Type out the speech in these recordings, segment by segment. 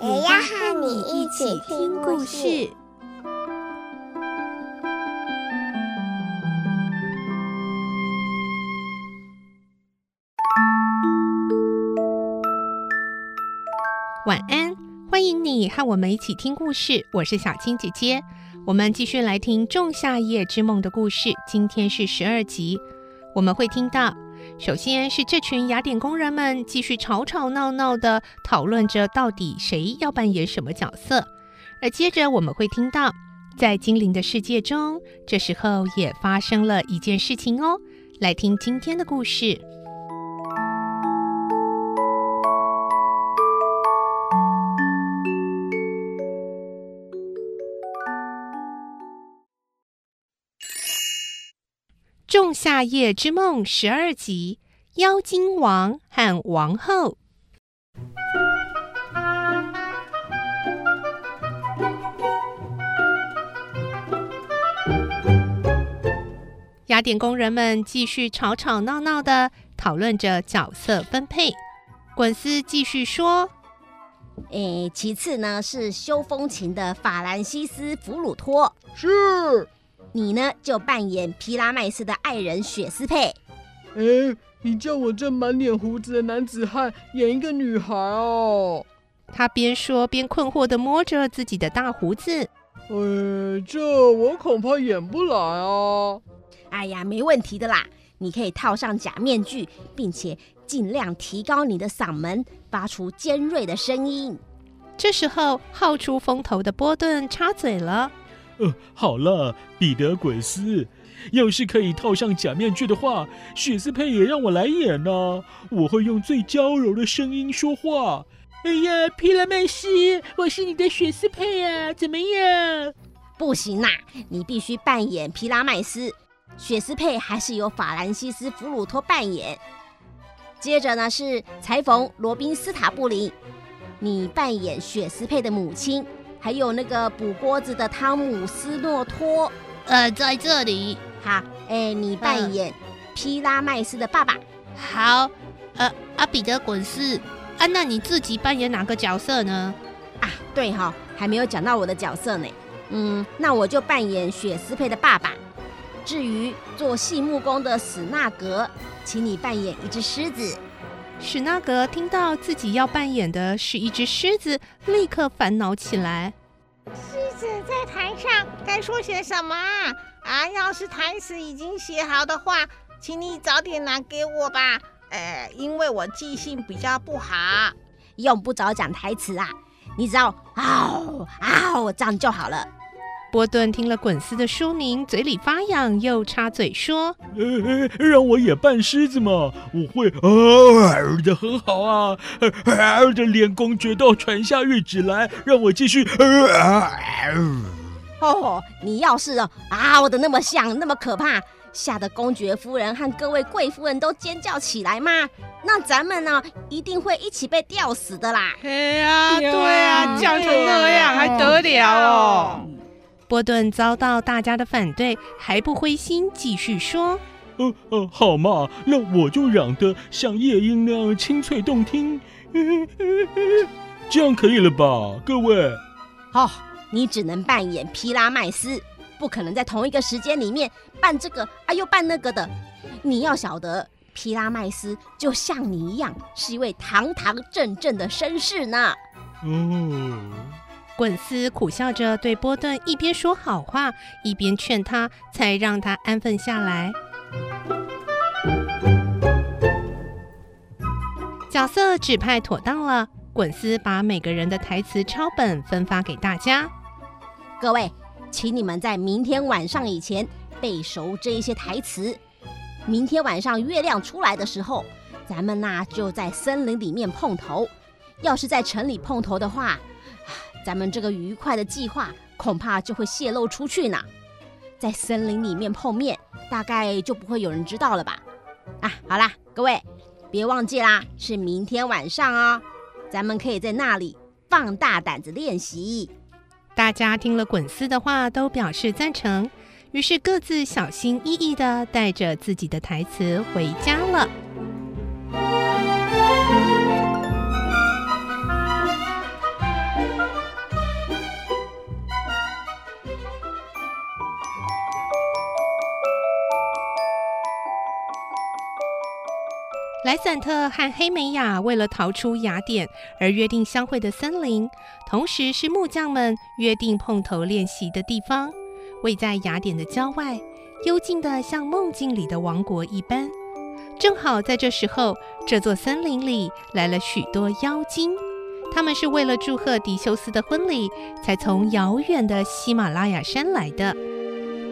也要和你一起听故事。晚安，欢迎你和我们一起听故事。我是小青姐姐，我们继续来听《仲夏夜之梦》的故事。今天是十二集，我们会听到，首先是这群雅典工人们继续吵吵闹闹的讨论着到底谁要扮演什么角色，而接着我们会听到，在精灵的世界中，这时候也发生了一件事情哦。来听今天的故事。《夏夜之梦》十二集：妖精王和王后。雅典工人们继续吵吵闹闹的讨论着角色分配。滚丝继续说：“诶，其次呢是修风琴的法兰西斯·弗鲁托。”是。你呢，就扮演皮拉麦斯的爱人雪斯佩。哎，你叫我这满脸胡子的男子汉演一个女孩哦。他边说边困惑地摸着自己的大胡子。呃，这我恐怕演不来啊。哎呀，没问题的啦，你可以套上假面具，并且尽量提高你的嗓门，发出尖锐的声音。这时候，好出风头的波顿插嘴了。呃，好了，彼得滚斯，要是可以套上假面具的话，雪斯佩也让我来演呢、我会用最娇柔的声音说话。哎呀，皮拉麦斯，我是你的雪斯佩啊，怎么样？不行啦、你必须扮演皮拉麦斯，雪斯佩还是由法兰西斯·弗鲁托扮演。接着呢是裁缝罗宾斯塔布林，你扮演雪斯佩的母亲。还有那个补锅子的汤姆斯诺托，呃，在这里。好，哎，你扮演皮拉麦斯的爸爸。好，呃，阿彼得滚丝，啊，那你自己扮演哪个角色呢？啊，对哈、哦，还没有讲到我的角色呢。嗯，那我就扮演雪斯佩的爸爸。至于做细木工的史纳格，请你扮演一只狮子。史纳格听到自己要扮演的是一只狮子，立刻烦恼起来。狮子在台上该说些什么啊？啊，要是台词已经写好的话，请你早点拿给我吧。呃，因为我记性比较不好，用不着讲台词啊，你只要嗷嗷这样就好了。波顿听了滚丝的书名，嘴里发痒，又插嘴说：“呃，让我也扮狮子嘛，我会啊的很好啊，啊的练功绝道传下諭旨来，让我继续啊。”哦，你要是啊嗷的那么像，那么可怕，吓得公爵夫人和各位贵夫人都尖叫起来嘛，那咱们呢一定会一起被吊死的啦。哎呀，对啊，叫成那样还得了哦。波顿遭到大家的反对，还不灰心，继续说：“呃呃，好嘛，那我就嚷得像夜莺那样清脆动听，这样可以了吧，各位？”哦，你只能扮演皮拉麦斯，不可能在同一个时间里面扮这个啊又扮那个的。你要晓得，皮拉麦斯就像你一样，是一位堂堂正正的绅士呢。哦。滚丝苦笑着对波顿一边说好话，一边劝他，才让他安分下来。角色指派妥当了，滚丝把每个人的台词抄本分发给大家。各位，请你们在明天晚上以前背熟这一些台词。明天晚上月亮出来的时候，咱们呐就在森林里面碰头。要是在城里碰头的话，咱们这个愉快的计划恐怕就会泄露出去呢。在森林里面碰面，大概就不会有人知道了吧？啊，好啦，各位，别忘记啦，是明天晚上哦。咱们可以在那里放大胆子练习。大家听了滚丝的话，都表示赞成，于是各自小心翼翼地带着自己的台词回家了。莱散特和黑美雅为了逃出雅典而约定相会的森林，同时是木匠们约定碰头练习的地方，位在雅典的郊外，幽静的像梦境里的王国一般。正好在这时候，这座森林里来了许多妖精，他们是为了祝贺狄修斯的婚礼，才从遥远的喜马拉雅山来的。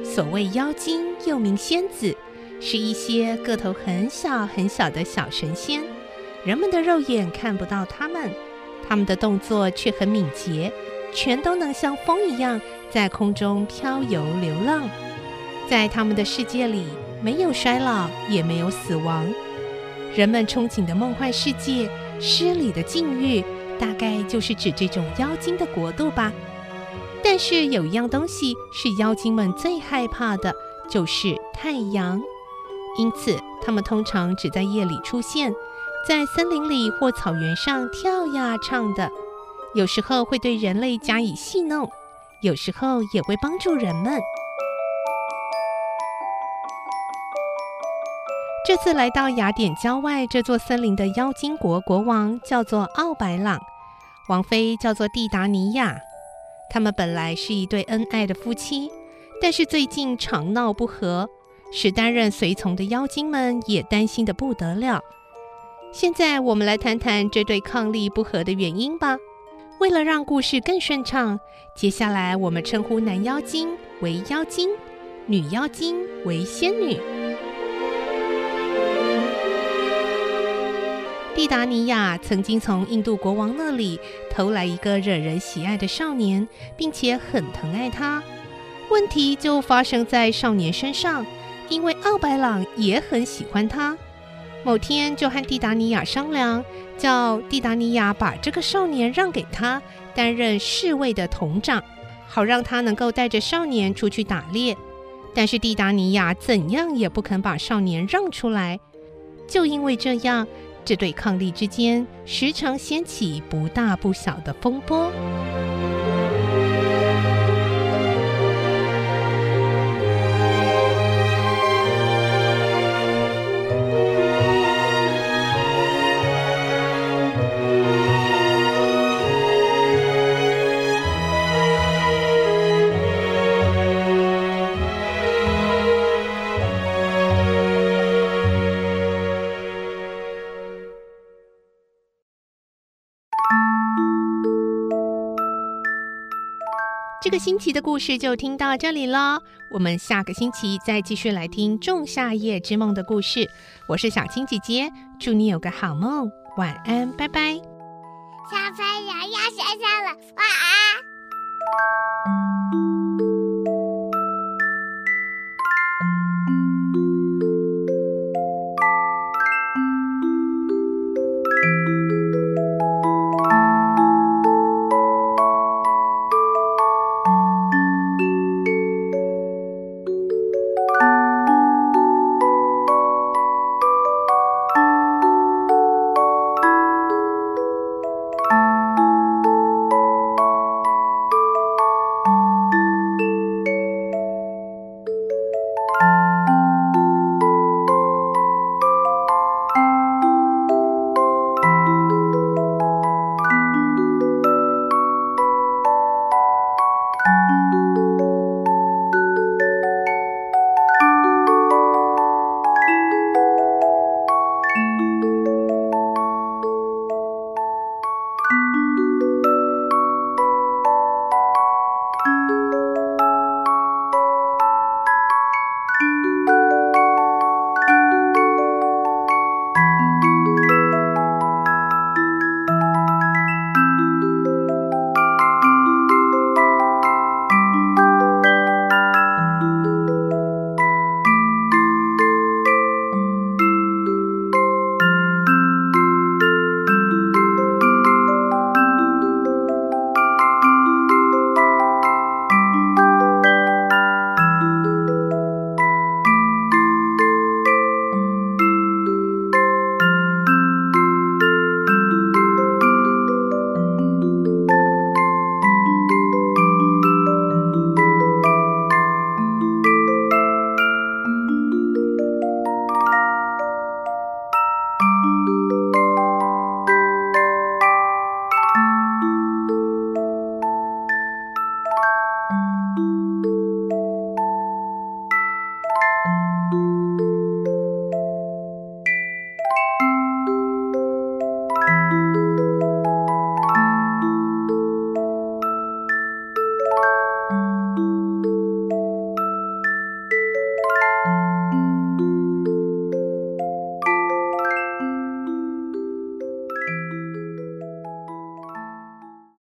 所谓妖精，又名仙子。是一些个头很小很小的小神仙，人们的肉眼看不到他们，他们的动作却很敏捷，全都能像风一样在空中飘游流浪。在他们的世界里，没有衰老，也没有死亡。人们憧憬的梦幻世界，诗里的境遇，大概就是指这种妖精的国度吧。但是有一样东西是妖精们最害怕的，就是太阳。因此，他们通常只在夜里出现，在森林里或草原上跳呀唱的。有时候会对人类加以戏弄，有时候也会帮助人们。这次来到雅典郊外这座森林的妖精国国王叫做奥白朗，王妃叫做蒂达尼亚。他们本来是一对恩爱的夫妻，但是最近常闹不和。使担任随从的妖精们也担心的不得了。现在我们来谈谈这对伉俪不和的原因吧。为了让故事更顺畅，接下来我们称呼男妖精为妖精，女妖精为仙女。蒂达尼亚曾经从印度国王那里偷来一个惹人喜爱的少年，并且很疼爱他。问题就发生在少年身上。因为奥白朗也很喜欢他，某天就和蒂达尼亚商量，叫蒂达尼亚把这个少年让给他，担任侍卫的同长，好让他能够带着少年出去打猎。但是蒂达尼亚怎样也不肯把少年让出来，就因为这样，这对伉俪之间时常掀起不大不小的风波。这个星期的故事就听到这里了，我们下个星期再继续来听《仲夏夜之梦》的故事。我是小青姐姐，祝你有个好梦，晚安，拜拜。小朋友要睡觉了，晚安。